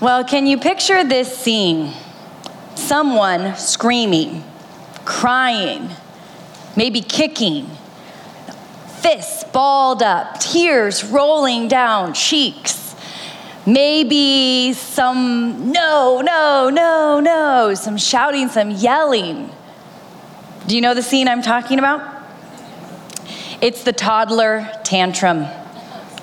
Well, can you picture this scene? Someone screaming, crying, maybe kicking, fists balled up, tears rolling down cheeks. Maybe some no, no, no, no, some shouting, some yelling. Do you know the scene I'm talking about? It's the toddler tantrum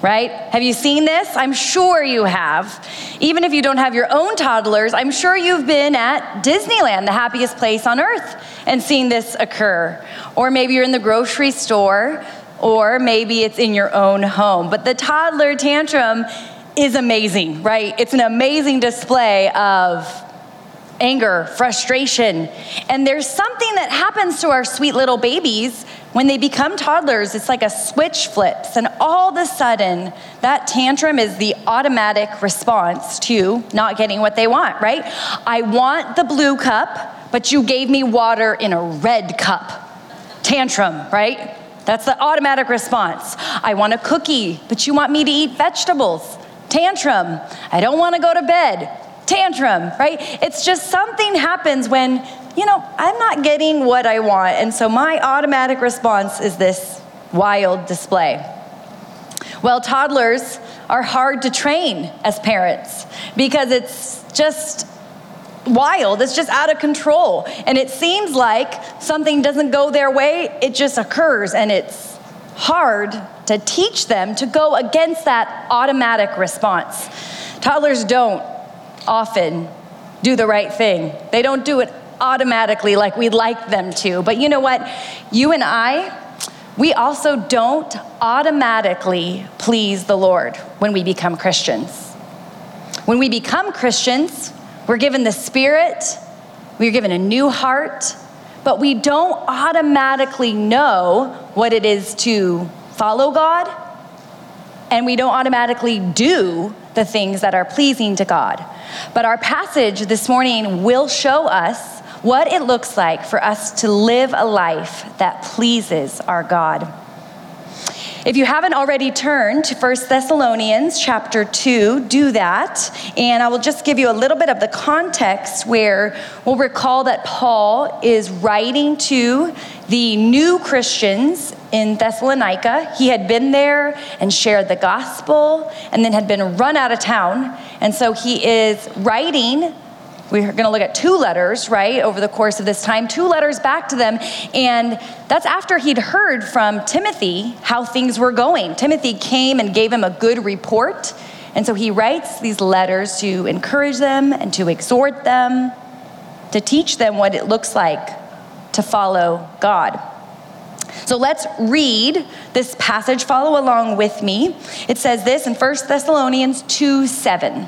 right? Have you seen this? I'm sure you have. Even if you don't have your own toddlers, I'm sure you've been at Disneyland, the happiest place on earth, and seen this occur. Or maybe you're in the grocery store, or maybe it's in your own home. But the toddler tantrum is amazing, right? It's an amazing display of anger, frustration. And there's something that happens to our sweet little babies when they become toddlers. It's like a switch flips, and all of a sudden, that tantrum is the automatic response to not getting what they want, right? I want the blue cup, but you gave me water in a red cup. Tantrum, right? That's the automatic response. I want a cookie, but you want me to eat vegetables. Tantrum. I don't want to go to bed tantrum, right? It's just something happens when, you know, I'm not getting what I want. And so my automatic response is this wild display. Well, toddlers are hard to train as parents because it's just wild. It's just out of control. And it seems like something doesn't go their way, it just occurs. And it's hard to teach them to go against that automatic response. Toddlers don't often do the right thing. They don't do it automatically like we'd like them to. But you know what? You and I, we also don't automatically please the Lord when we become Christians. When we become Christians, we're given the Spirit, we're given a new heart, but we don't automatically know what it is to follow God, and we don't automatically do the things that are pleasing to God. But our passage this morning will show us what it looks like for us to live a life that pleases our God. If you haven't already turned to 1 Thessalonians chapter 2, do that. And I will just give you a little bit of the context where we'll recall that Paul is writing to the new Christians in Thessalonica. He had been there and shared the gospel and then had been run out of town. And so he is writing we're going to look at two letters, right, over the course of this time, two letters back to them. And that's after he'd heard from Timothy how things were going. Timothy came and gave him a good report. And so he writes these letters to encourage them and to exhort them, to teach them what it looks like to follow God. So let's read this passage. Follow along with me. It says this in 1 Thessalonians 2 7.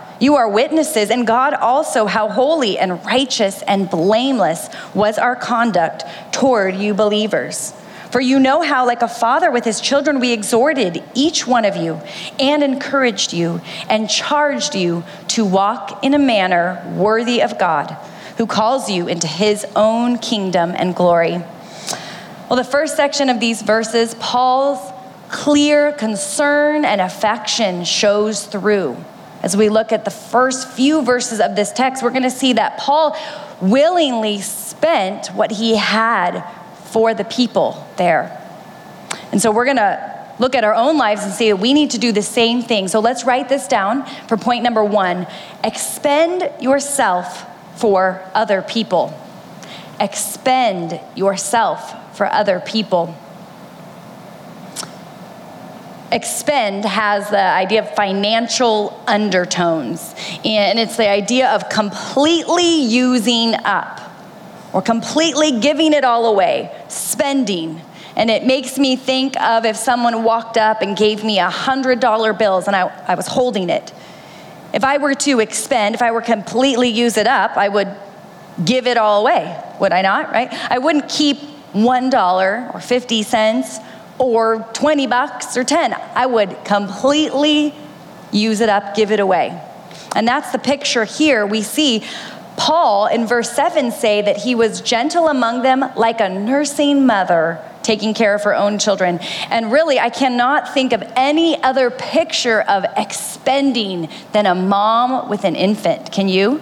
You are witnesses, and God also, how holy and righteous and blameless was our conduct toward you believers. For you know how, like a father with his children, we exhorted each one of you and encouraged you and charged you to walk in a manner worthy of God, who calls you into his own kingdom and glory. Well, the first section of these verses, Paul's clear concern and affection shows through. As we look at the first few verses of this text, we're going to see that Paul willingly spent what he had for the people there. And so we're going to look at our own lives and see that we need to do the same thing. So let's write this down for point number one expend yourself for other people. Expend yourself for other people expend has the idea of financial undertones, and it's the idea of completely using up or completely giving it all away, spending. And it makes me think of if someone walked up and gave me a $100 bills and I, I was holding it. If I were to expend, if I were completely use it up, I would give it all away, would I not, right? I wouldn't keep $1 or 50 cents or 20 bucks or 10. I would completely use it up, give it away. And that's the picture here. We see Paul in verse 7 say that he was gentle among them like a nursing mother taking care of her own children. And really, I cannot think of any other picture of expending than a mom with an infant. Can you?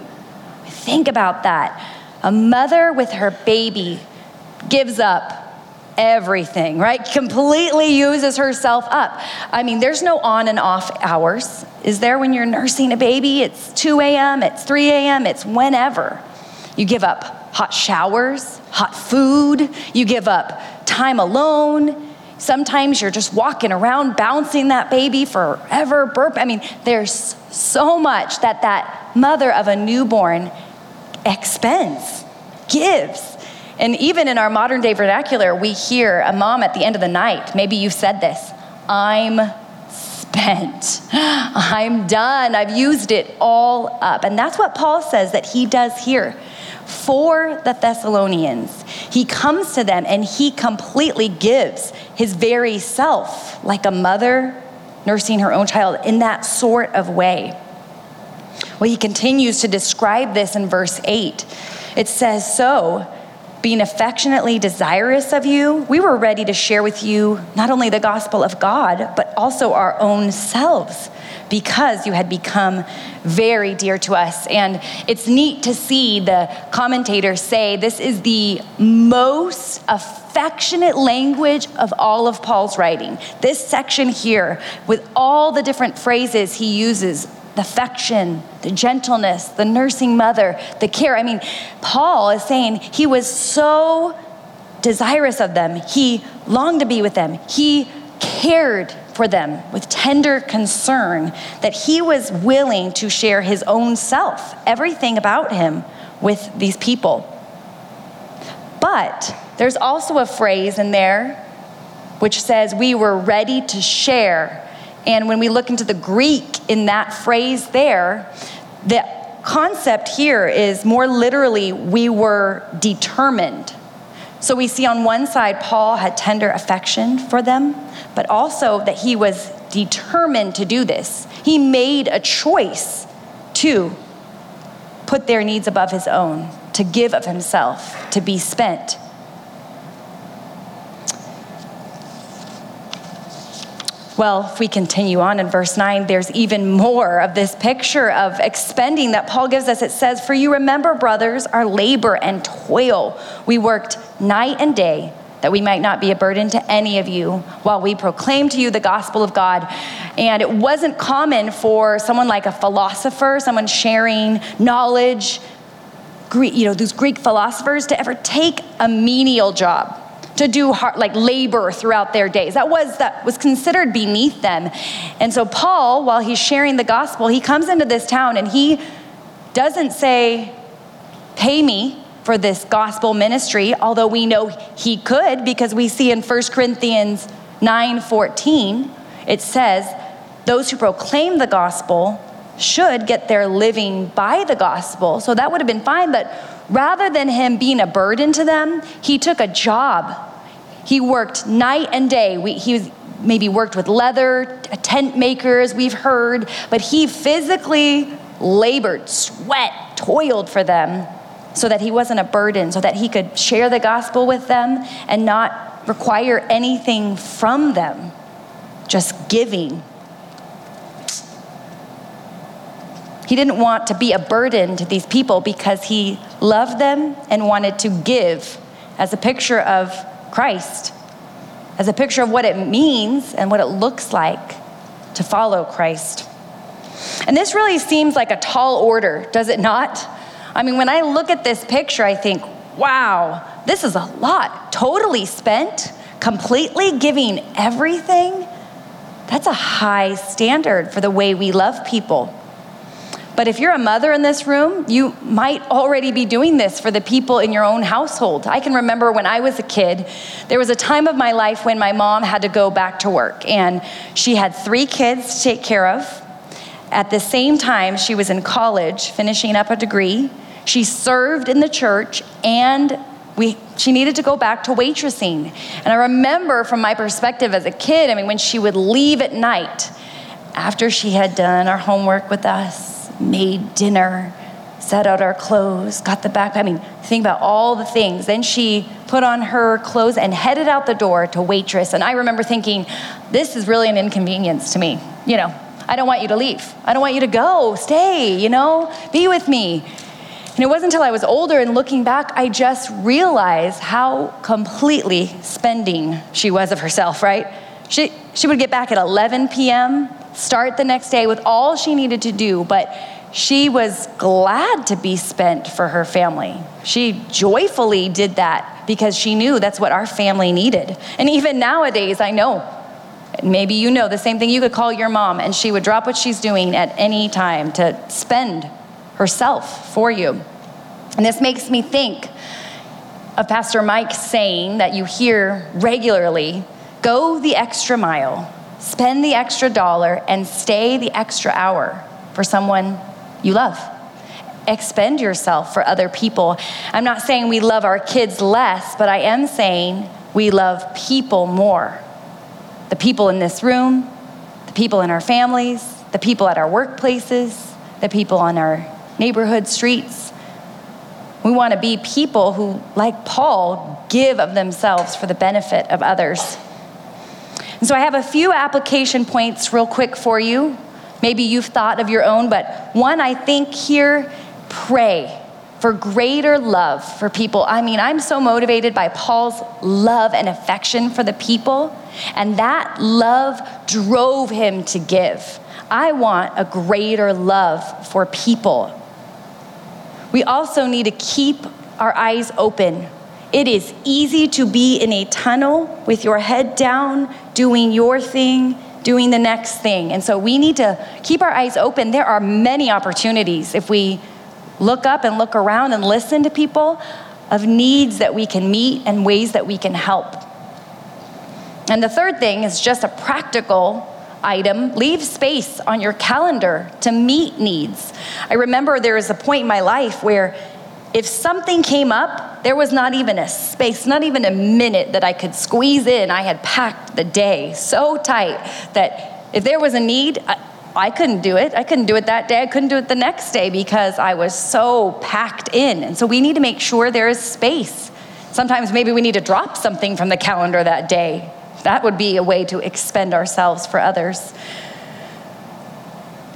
Think about that. A mother with her baby gives up everything, right? Completely uses herself up. I mean, there's no on and off hours. Is there when you're nursing a baby? It's 2 a.m., it's 3 a.m., it's whenever. You give up hot showers, hot food, you give up time alone. Sometimes you're just walking around bouncing that baby forever, burp. I mean, there's so much that that mother of a newborn expends, gives. And even in our modern day vernacular, we hear a mom at the end of the night, maybe you've said this, I'm spent. I'm done. I've used it all up. And that's what Paul says that he does here for the Thessalonians. He comes to them and he completely gives his very self, like a mother nursing her own child, in that sort of way. Well, he continues to describe this in verse 8. It says, So, being affectionately desirous of you, we were ready to share with you not only the gospel of God, but also our own selves, because you had become very dear to us. And it's neat to see the commentators say this is the most affectionate language of all of Paul's writing. This section here, with all the different phrases he uses affection, the gentleness, the nursing mother, the care. I mean, Paul is saying he was so desirous of them. He longed to be with them. He cared for them with tender concern that he was willing to share his own self, everything about him, with these people. But there's also a phrase in there which says, We were ready to share and when we look into the Greek in that phrase there, the concept here is more literally, we were determined. So we see on one side, Paul had tender affection for them, but also that he was determined to do this. He made a choice to put their needs above his own, to give of himself, to be spent. Well, if we continue on in verse 9, there's even more of this picture of expending that Paul gives us. It says, For you remember, brothers, our labor and toil. We worked night and day that we might not be a burden to any of you while we proclaim to you the gospel of God. And it wasn't common for someone like a philosopher, someone sharing knowledge, you know, those Greek philosophers to ever take a menial job to do hard, like labor throughout their days. That was that was considered beneath them. And so Paul, while he's sharing the gospel, he comes into this town and he doesn't say, "Pay me for this gospel ministry," although we know he could because we see in 1 Corinthians 9:14 it says, "Those who proclaim the gospel should get their living by the gospel." So that would have been fine, but rather than him being a burden to them, he took a job he worked night and day. We, he was, maybe worked with leather, tent makers, we've heard, but he physically labored, sweat, toiled for them so that he wasn't a burden, so that he could share the gospel with them and not require anything from them, just giving. He didn't want to be a burden to these people because he loved them and wanted to give as a picture of Christ, as a picture of what it means and what it looks like to follow Christ. And this really seems like a tall order, does it not? I mean, when I look at this picture, I think, wow, this is a lot. Totally spent, completely giving everything. That's a high standard for the way we love people. But if you're a mother in this room, you might already be doing this for the people in your own household. I can remember when I was a kid, there was a time of my life when my mom had to go back to work, and she had three kids to take care of. at the same time, she was in college, finishing up a degree. She served in the church and we, she needed to go back to waitressing. And I remember from my perspective as a kid, I mean, when she would leave at night after she had done our homework with us, made dinner, set out our clothes, got the back. I mean, think about all the things. Then she put on her clothes and headed out the door to waitress. And I remember thinking, this is really an inconvenience to me. You know, I don't want you to leave. I don't want you to go. Stay, you know, be with me. And it wasn't until I was older and looking back, I just realized how completely spending she was of herself, right? She, she would get back at 11 p.m., start the next day with all she needed to do, but she was glad to be spent for her family. She joyfully did that because she knew that's what our family needed. And even nowadays, I know, maybe you know the same thing, you could call your mom and she would drop what she's doing at any time to spend herself for you. And this makes me think of Pastor Mike saying that you hear regularly go the extra mile, spend the extra dollar, and stay the extra hour for someone you love. Expend yourself for other people. I'm not saying we love our kids less, but I am saying we love people more. The people in this room, the people in our families, the people at our workplaces, the people on our neighborhood streets. We want to be people who, like Paul, give of themselves for the benefit of others. So I have a few application points real quick for you Maybe you've thought of your own, but one I think here pray for greater love for people. I mean, I'm so motivated by Paul's love and affection for the people, and that love drove him to give. I want a greater love for people. We also need to keep our eyes open. It is easy to be in a tunnel with your head down, doing your thing, doing the next thing. And so we need to keep our eyes open. There are many opportunities if we look up and look around and listen to people of needs that we can meet and ways that we can help. And the third thing is just a practical item leave space on your calendar to meet needs. I remember there was a point in my life where if something came up, there was not even a space, not even a minute that I could squeeze in. I had packed the day so tight that if there was a need, I, I couldn't do it. I couldn't do it that day. I couldn't do it the next day because I was so packed in. And so we need to make sure there is space. Sometimes maybe we need to drop something from the calendar that day. That would be a way to expend ourselves for others.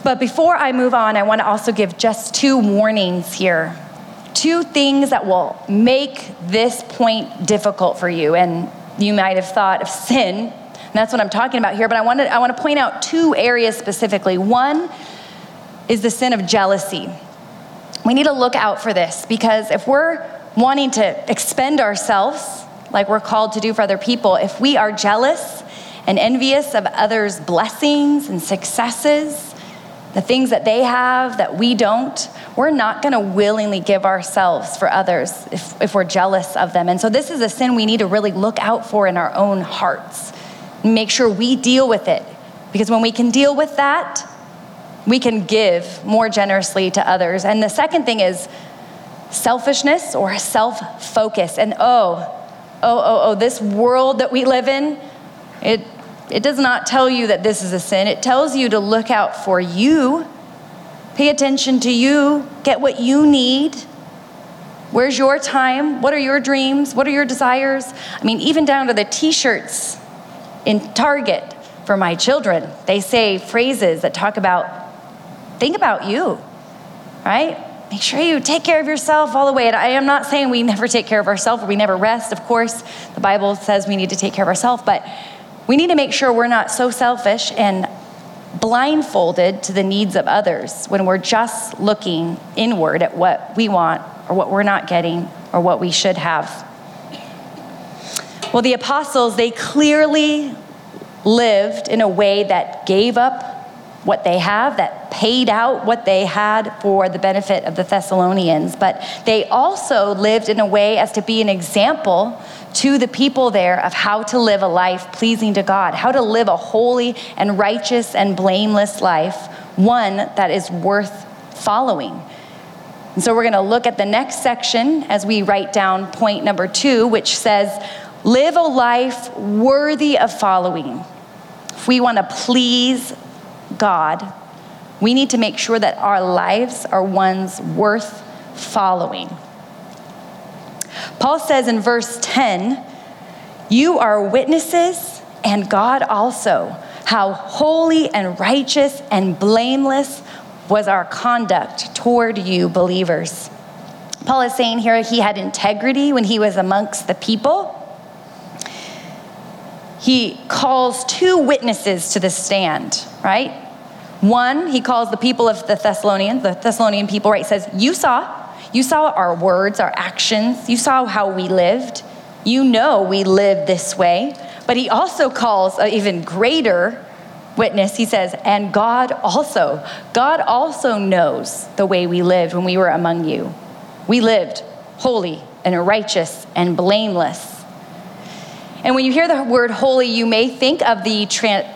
But before I move on, I want to also give just two warnings here two things that will make this point difficult for you. And you might have thought of sin. And that's what I'm talking about here. But I want to, I want to point out two areas specifically. One is the sin of jealousy. We need to look out for this because if we're wanting to expend ourselves like we're called to do for other people, if we are jealous and envious of others' blessings and successes, the things that they have that we don't, we're not going to willingly give ourselves for others if, if we're jealous of them. And so, this is a sin we need to really look out for in our own hearts. Make sure we deal with it. Because when we can deal with that, we can give more generously to others. And the second thing is selfishness or self focus. And oh, oh, oh, oh, this world that we live in, it it does not tell you that this is a sin. It tells you to look out for you, pay attention to you, get what you need. Where's your time? What are your dreams? What are your desires? I mean, even down to the t shirts in Target for my children, they say phrases that talk about think about you, right? Make sure you take care of yourself all the way. And I am not saying we never take care of ourselves or we never rest. Of course, the Bible says we need to take care of ourselves, but we need to make sure we're not so selfish and blindfolded to the needs of others when we're just looking inward at what we want or what we're not getting or what we should have. Well, the apostles, they clearly lived in a way that gave up what they have, that paid out what they had for the benefit of the Thessalonians, but they also lived in a way as to be an example to the people there of how to live a life pleasing to God, how to live a holy and righteous and blameless life, one that is worth following. And so we're going to look at the next section as we write down point number two, which says, Live a life worthy of following. If we want to please God, we need to make sure that our lives are ones worth following. Paul says in verse 10, You are witnesses, and God also, how holy and righteous and blameless was our conduct toward you, believers. Paul is saying here he had integrity when he was amongst the people. He calls two witnesses to the stand, right? One, he calls the people of the Thessalonians, the Thessalonian people, right? Says, You saw, you saw our words, our actions, you saw how we lived. You know we live this way. But he also calls an even greater witness, he says, and God also. God also knows the way we lived when we were among you. We lived holy and righteous and blameless. And when you hear the word holy, you may think of the,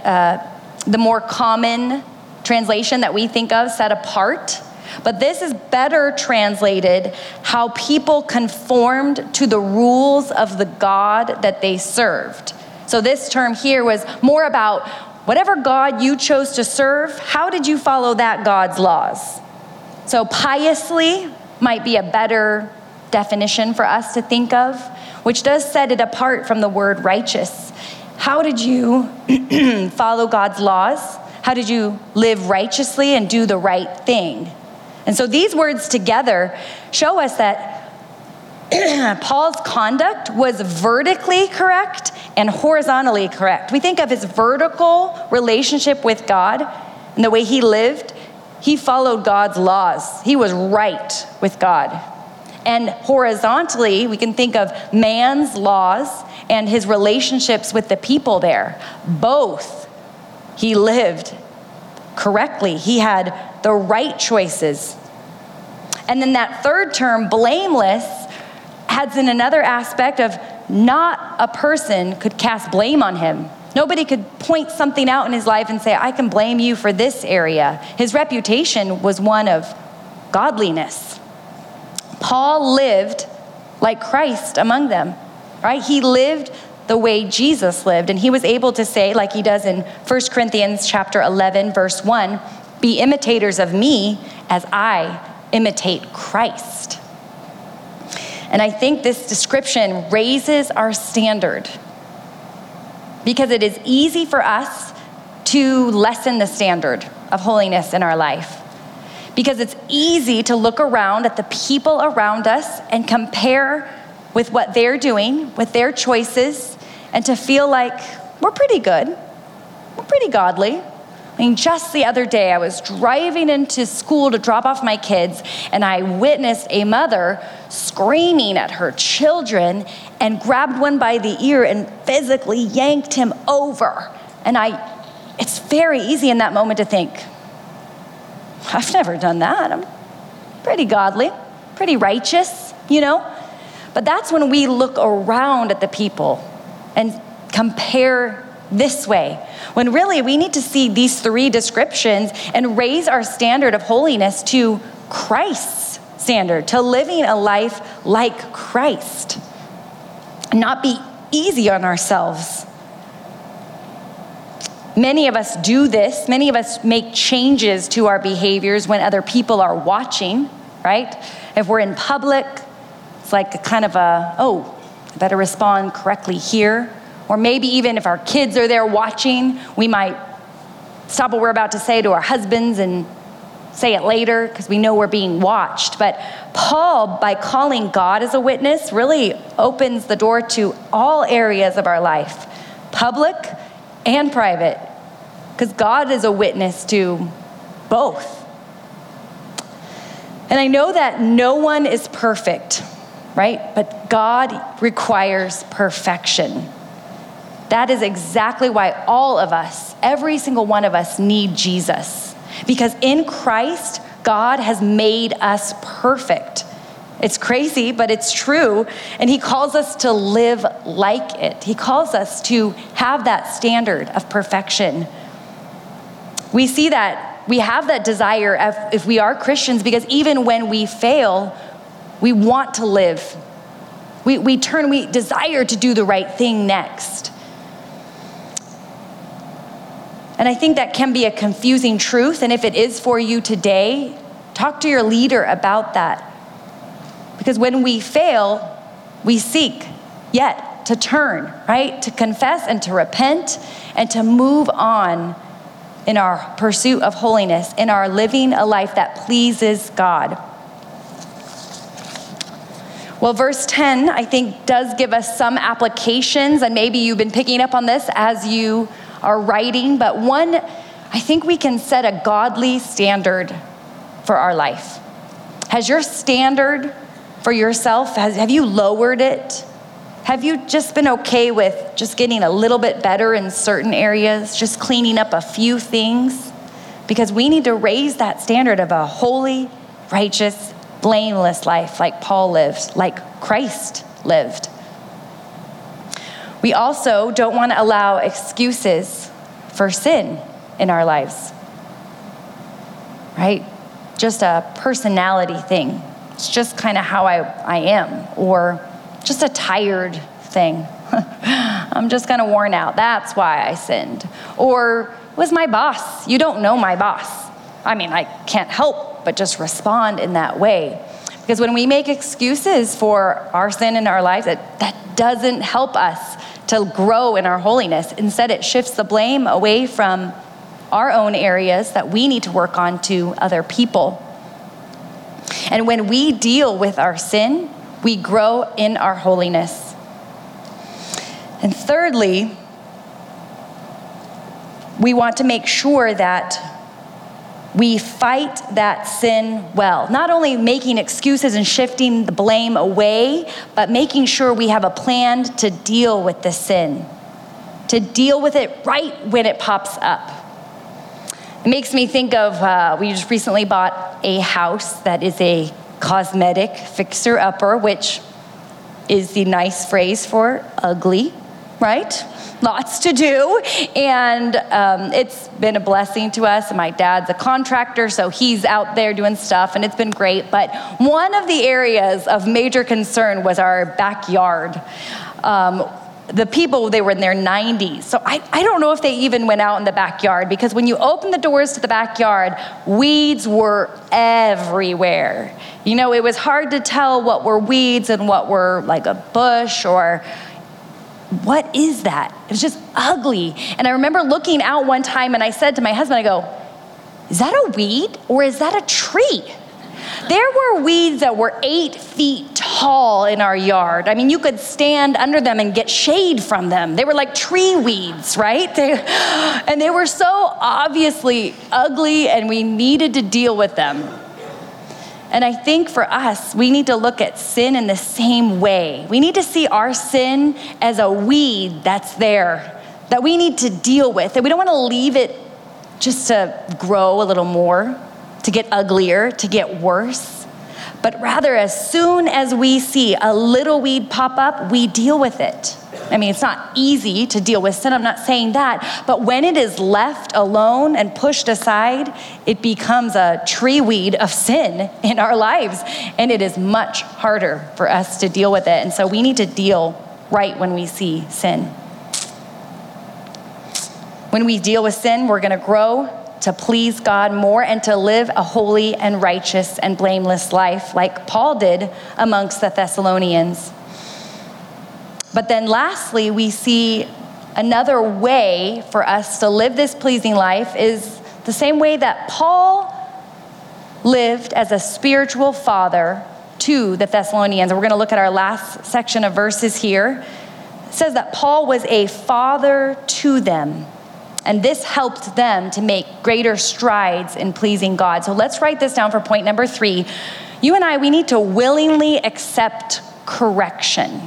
uh, the more common translation that we think of, set apart. But this is better translated how people conformed to the rules of the God that they served. So, this term here was more about Whatever God you chose to serve, how did you follow that God's laws? So, piously might be a better definition for us to think of, which does set it apart from the word righteous. How did you follow God's laws? How did you live righteously and do the right thing? And so these words together show us that Paul's conduct was vertically correct and horizontally correct. We think of his vertical relationship with God and the way he lived. He followed God's laws, he was right with God. And horizontally, we can think of man's laws and his relationships with the people there. Both he lived correctly, he had the right choices. And then that third term, blameless, adds in another aspect of not a person could cast blame on him. Nobody could point something out in his life and say, I can blame you for this area. His reputation was one of godliness. Paul lived like Christ among them, right? He lived the way Jesus lived and he was able to say like he does in 1 Corinthians chapter 11 verse 1, be imitators of me as I imitate Christ. And I think this description raises our standard because it is easy for us to lessen the standard of holiness in our life. Because it's easy to look around at the people around us and compare with what they're doing, with their choices, and to feel like we're pretty good, we're pretty godly, I mean, just the other day, I was driving into school to drop off my kids, and I witnessed a mother screaming at her children and grabbed one by the ear and physically yanked him over. And I, it's very easy in that moment to think, I've never done that. I'm pretty godly, pretty righteous, you know? But that's when we look around at the people and compare this way. When really we need to see these three descriptions and raise our standard of holiness to Christ's standard, to living a life like Christ, not be easy on ourselves. Many of us do this. Many of us make changes to our behaviors when other people are watching, right? If we're in public, it's like a kind of a, oh, I better respond correctly here. Or maybe even if our kids are there watching, we might stop what we're about to say to our husbands and say it later because we know we're being watched. But Paul, by calling God as a witness, really opens the door to all areas of our life, public and private, because God is a witness to both. And I know that no one is perfect, right? But God requires perfection. That is exactly why all of us, every single one of us, need Jesus. Because in Christ, God has made us perfect. It's crazy, but it's true. And He calls us to live like it. He calls us to have that standard of perfection. We see that we have that desire if we are Christians because even when we fail, we want to live. We, we turn, we desire to do the right thing next. And I think that can be a confusing truth. And if it is for you today, talk to your leader about that. Because when we fail, we seek yet to turn, right? To confess and to repent and to move on in our pursuit of holiness, in our living a life that pleases God. Well, verse 10, I think, does give us some applications, and maybe you've been picking up on this as you are writing, but one, I think we can set a godly standard for our life. Has your standard for yourself, has, have you lowered it? Have you just been okay with just getting a little bit better in certain areas, just cleaning up a few things? Because we need to raise that standard of a holy, righteous, blameless life like Paul lived, like Christ lived. We also don't want to allow excuses for sin in our lives, right? Just a personality thing. It's just kind of how I, I am, or just a tired thing. I'm just kind of worn out. That's why I sinned. Or was my boss. You don't know my boss. I mean, I can't help but just respond in that way. Because when we make excuses for our sin in our lives, that, that doesn't help us to grow in our holiness. Instead, it shifts the blame away from our own areas that we need to work on to other people. And when we deal with our sin, we grow in our holiness. And thirdly, we want to make sure that we fight that sin well. Not only making excuses and shifting the blame away, but making sure we have a plan to deal with the sin, to deal with it right when it pops up. It makes me think of uh, we just recently bought a house that is a cosmetic fixer upper, which is the nice phrase for ugly, right? lots to do. And um, it's been a blessing to us. My dad's a contractor, so he's out there doing stuff, and it's been great. But one of the areas of major concern was our backyard. Um, the people, they were in their 90s. So I, I don't know if they even went out in the backyard because when you open the doors to the backyard, weeds were everywhere. You know, it was hard to tell what were weeds and what were like a bush or what is that? It was just ugly. And I remember looking out one time and I said to my husband, I go, is that a weed or is that a tree? There were weeds that were eight feet tall in our yard. I mean, you could stand under them and get shade from them. They were like tree weeds, right? They, and they were so obviously ugly, and we needed to deal with them. And I think for us, we need to look at sin in the same way. We need to see our sin as a weed that's there that we need to deal with. And we don't want to leave it just to grow a little more, to get uglier, to get worse. But rather, as soon as we see a little weed pop up, we deal with it. I mean, it's not easy to deal with sin, I'm not saying that. But when it is left alone and pushed aside, it becomes a tree weed of sin in our lives. And it is much harder for us to deal with it. And so we need to deal right when we see sin. When we deal with sin, we're going to grow to please God more and to live a holy and righteous and blameless life like Paul did amongst the Thessalonians. But then lastly, we see another way for us to live this pleasing life is the same way that Paul lived as a spiritual father to the Thessalonians. We're going to look at our last section of verses here. It says that Paul was a father to them. And this helped them to make greater strides in pleasing God. So let's write this down for point number three. You and I, we need to willingly accept correction.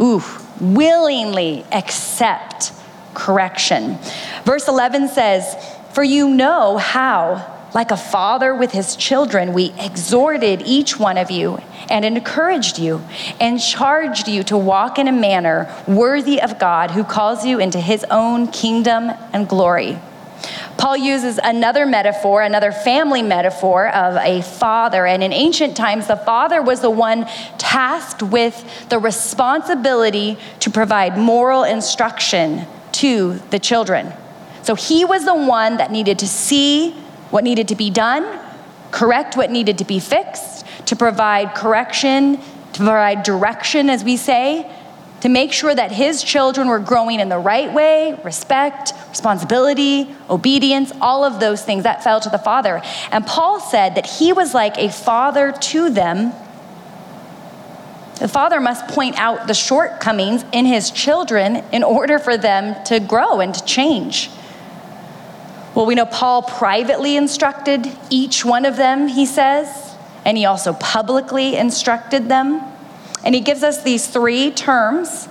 Ooh, willingly accept correction. Verse 11 says, For you know how, like a father with his children, we exhorted each one of you and encouraged you and charged you to walk in a manner worthy of God who calls you into his own kingdom and glory. Paul uses another metaphor, another family metaphor of a father. And in ancient times, the father was the one tasked with the responsibility to provide moral instruction to the children. So he was the one that needed to see what needed to be done, correct what needed to be fixed, to provide correction, to provide direction, as we say, to make sure that his children were growing in the right way respect, responsibility, obedience, all of those things that fell to the father. And Paul said that he was like a father to them. The father must point out the shortcomings in his children in order for them to grow and to change. Well, we know Paul privately instructed each one of them, he says, and he also publicly instructed them. And he gives us these three terms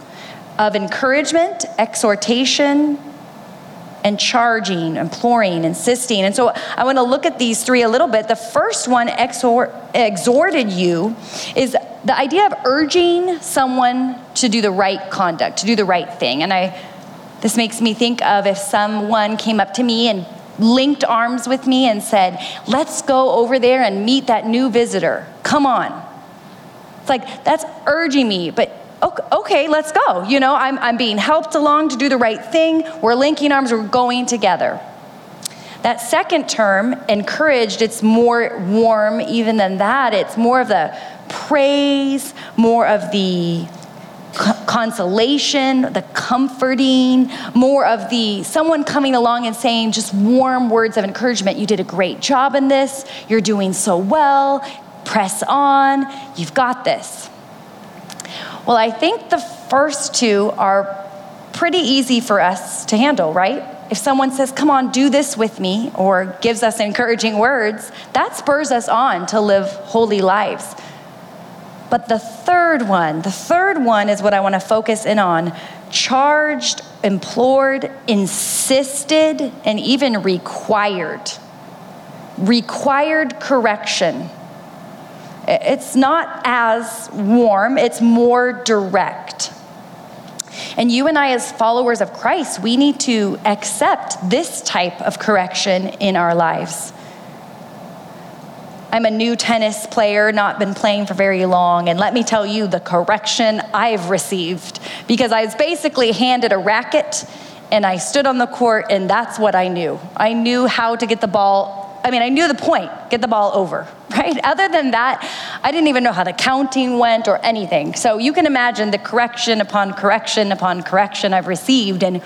of encouragement, exhortation, and charging, imploring, insisting. And so I want to look at these three a little bit. The first one, exhort, exhorted you, is the idea of urging someone to do the right conduct, to do the right thing. And I, this makes me think of if someone came up to me and linked arms with me and said, Let's go over there and meet that new visitor. Come on. It's like, that's urging me, but okay, let's go. You know, I'm, I'm being helped along to do the right thing. We're linking arms, we're going together. That second term, encouraged, it's more warm even than that. It's more of the praise, more of the consolation, the comforting, more of the someone coming along and saying just warm words of encouragement. You did a great job in this. You're doing so well. Press on. You've got this. Well, I think the first two are pretty easy for us to handle, right? If someone says, Come on, do this with me, or gives us encouraging words, that spurs us on to live holy lives. But the third one, the third one is what I want to focus in on charged, implored, insisted, and even required. Required correction. It's not as warm, it's more direct. And you and I, as followers of Christ, we need to accept this type of correction in our lives. I'm a new tennis player, not been playing for very long, and let me tell you the correction I've received because I was basically handed a racket and I stood on the court, and that's what I knew. I knew how to get the ball I mean, I knew the point get the ball over, right? Other than that, I didn't even know how the counting went or anything. So you can imagine the correction upon correction upon correction I've received. And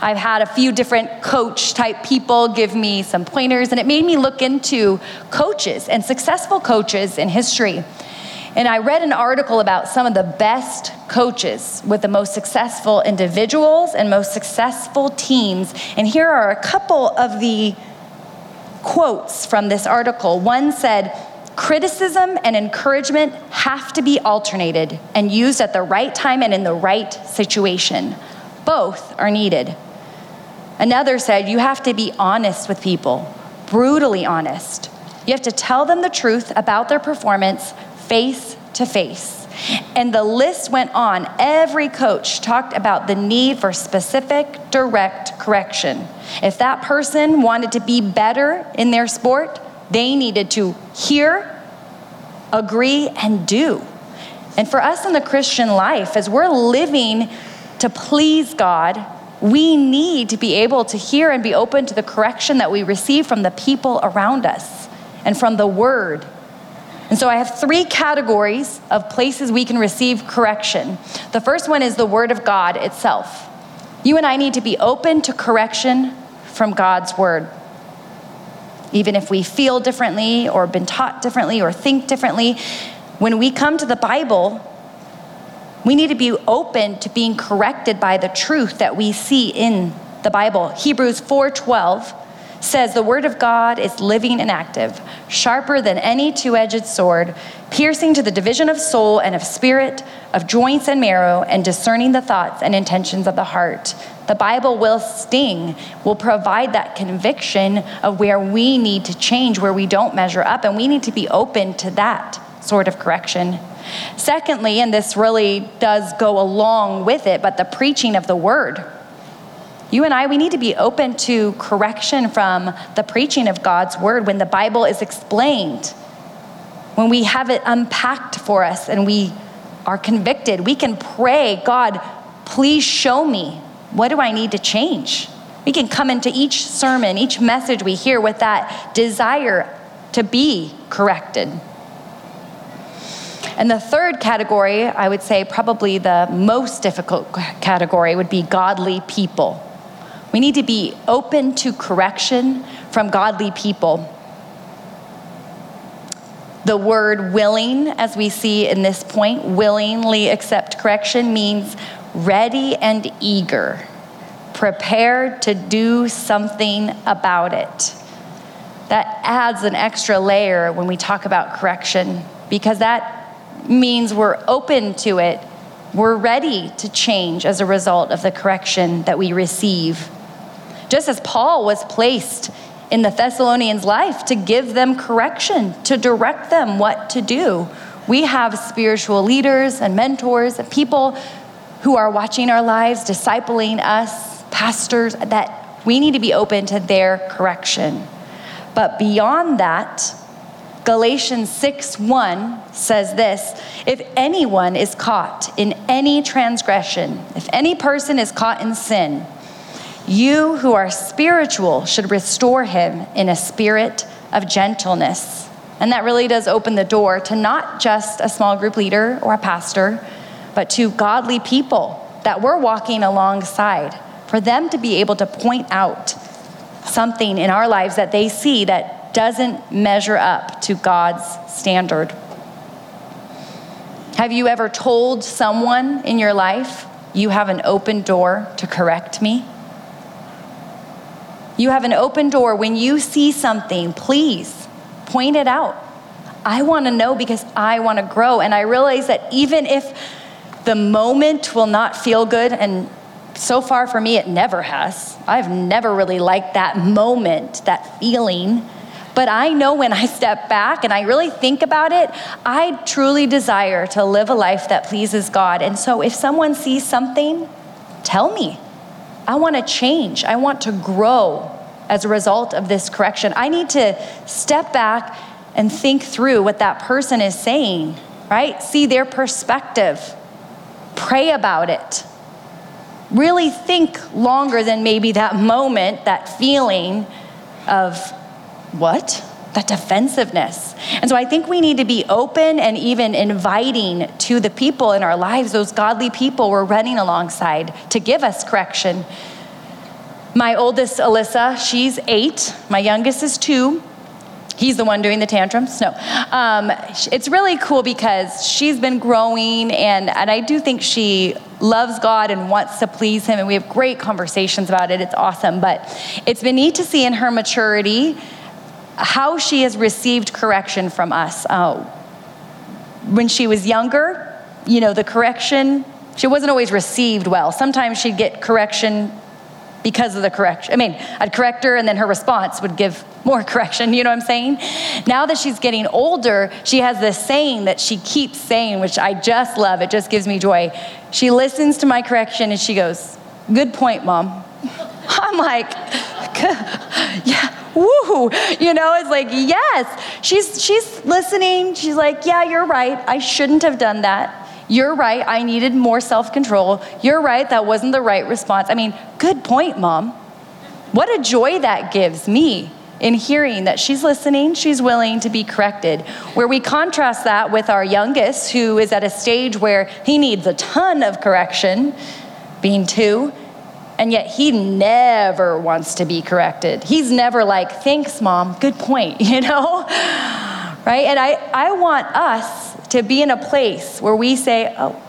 I've had a few different coach type people give me some pointers, and it made me look into coaches and successful coaches in history. And I read an article about some of the best coaches with the most successful individuals and most successful teams. And here are a couple of the quotes from this article. One said, Criticism and encouragement have to be alternated and used at the right time and in the right situation. Both are needed. Another said, You have to be honest with people, brutally honest. You have to tell them the truth about their performance face to face. And the list went on. Every coach talked about the need for specific, direct correction. If that person wanted to be better in their sport, they needed to hear, agree, and do. And for us in the Christian life, as we're living to please God, we need to be able to hear and be open to the correction that we receive from the people around us and from the Word and so I have three categories of places we can receive correction. The first one is the Word of God itself. You and I need to be open to correction from God's Word. Even if we feel differently or been taught differently or think differently, when we come to the Bible, we need to be open to being corrected by the truth that we see in the Bible. Hebrews 4:12 says the word of God is living and active, sharper than any two edged sword, piercing to the division of soul and of spirit, of joints and marrow, and discerning the thoughts and intentions of the heart. The Bible will sting, will provide that conviction of where we need to change, where we don't measure up, and we need to be open to that sort of correction. Secondly, and this really does go along with it, but the preaching of the word. You and I, we need to be open to correction from the preaching of God's word when the Bible is explained, when we have it unpacked for us and we are convicted. We can pray, God, please show me what do I need to change? We can come into each sermon, each message we hear with that desire to be corrected. And the third category, I would say probably the most difficult category, would be godly people. We need to be open to correction from godly people. The word willing, as we see in this point, willingly accept correction, means ready and eager, prepared to do something about it. That adds an extra layer when we talk about correction because that means we're open to it. We're ready to change as a result of the correction that we receive. Just as Paul was placed in the Thessalonians' life to give them correction, to direct them what to do, we have spiritual leaders and mentors and people who are watching our lives, discipling us, pastors, that we need to be open to their correction. But beyond that, Galatians 6 1 says this If anyone is caught in any transgression, if any person is caught in sin, you who are spiritual should restore him in a spirit of gentleness. And that really does open the door to not just a small group leader or a pastor, but to godly people that we're walking alongside, for them to be able to point out something in our lives that they see that doesn't measure up to God's standard. Have you ever told someone in your life, you have an open door to correct me? You have an open door. When you see something, please point it out. I want to know because I want to grow. And I realize that even if the moment will not feel good, and so far for me, it never has. I've never really liked that moment, that feeling. But I know when I step back and I really think about it, I truly desire to live a life that pleases God. And so if someone sees something, tell me. I want to change, I want to grow as a result of this correction. I need to step back and think through what that person is saying, right? See their perspective, pray about it. Really think longer than maybe that moment, that feeling of what? That defensiveness. And so I think we need to be open and even inviting to the people in our lives, those godly people we're running alongside, to give us correction. My oldest, Alyssa, she's eight. My youngest is two. He's the one doing the tantrums. No. Um, it's really cool because she's been growing, and, and I do think she loves God and wants to please Him, and we have great conversations about it. It's awesome. But it's been neat to see in her maturity how she has received correction from us. Uh, when she was younger, you know, the correction, she wasn't always received well. Sometimes she'd get correction because of the correction. I mean, I'd correct her and then her response would give more correction, you know what I'm saying? Now that she's getting older, she has this saying that she keeps saying, which I just love. It just gives me joy. She listens to my correction and she goes, Good point, mom. I'm like, yeah, woo, you know, it's like, yes. She's, she's listening. She's like, yeah, you're right. I shouldn't have done that. You're right. I needed more self control. You're right. That wasn't the right response. I mean, good point, mom. What a joy that gives me in hearing that she's listening, she's willing to be corrected. Where we contrast that with our youngest, who is at a stage where he needs a ton of correction, being two, and yet he never wants to be corrected. He's never like, thanks, mom, good point, you know? right? And I, I want us to be in a place where we say, oh,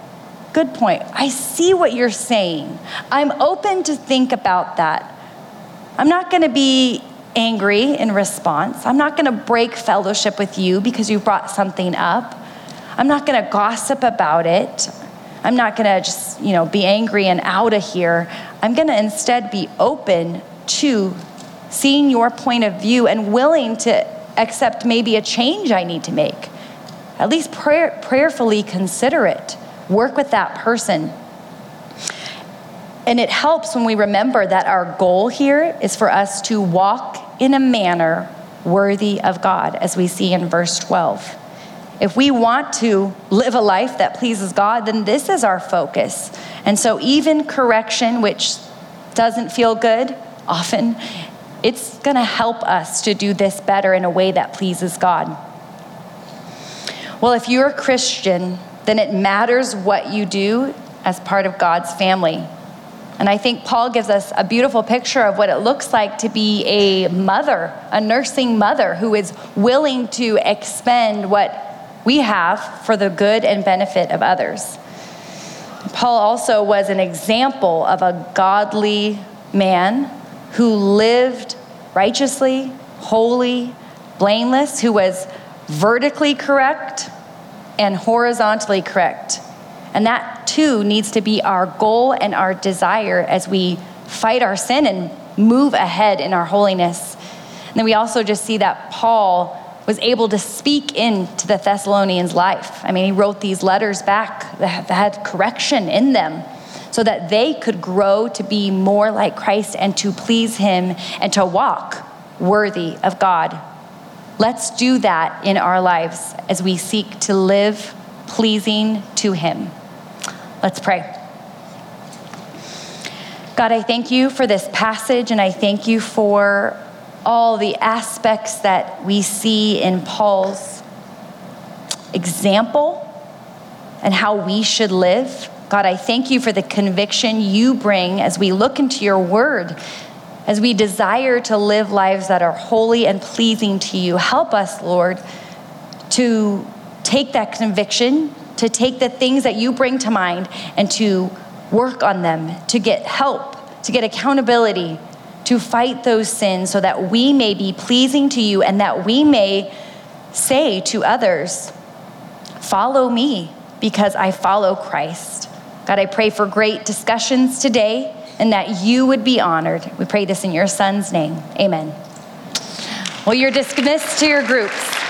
good point. I see what you're saying. I'm open to think about that. I'm not going to be angry in response. I'm not going to break fellowship with you because you brought something up. I'm not going to gossip about it. I'm not going to just, you know, be angry and out of here. I'm going to instead be open to seeing your point of view and willing to accept maybe a change I need to make. At least prayer, prayerfully consider it. Work with that person. And it helps when we remember that our goal here is for us to walk in a manner worthy of God, as we see in verse 12. If we want to live a life that pleases God, then this is our focus. And so, even correction, which doesn't feel good often, it's going to help us to do this better in a way that pleases God. Well, if you're a Christian, then it matters what you do as part of God's family. And I think Paul gives us a beautiful picture of what it looks like to be a mother, a nursing mother who is willing to expend what we have for the good and benefit of others. Paul also was an example of a godly man who lived righteously, holy, blameless, who was vertically correct and horizontally correct. And that too needs to be our goal and our desire as we fight our sin and move ahead in our holiness. And then we also just see that Paul was able to speak into the Thessalonians' life. I mean, he wrote these letters back that had correction in them so that they could grow to be more like Christ and to please him and to walk worthy of God. Let's do that in our lives as we seek to live pleasing to him. Let's pray. God, I thank you for this passage and I thank you for all the aspects that we see in Paul's example and how we should live. God, I thank you for the conviction you bring as we look into your word, as we desire to live lives that are holy and pleasing to you. Help us, Lord, to take that conviction, to take the things that you bring to mind, and to work on them, to get help, to get accountability to fight those sins so that we may be pleasing to you and that we may say to others, Follow me because I follow Christ. God, I pray for great discussions today and that you would be honored. We pray this in your son's name. Amen. Well, you're dismissed to your groups.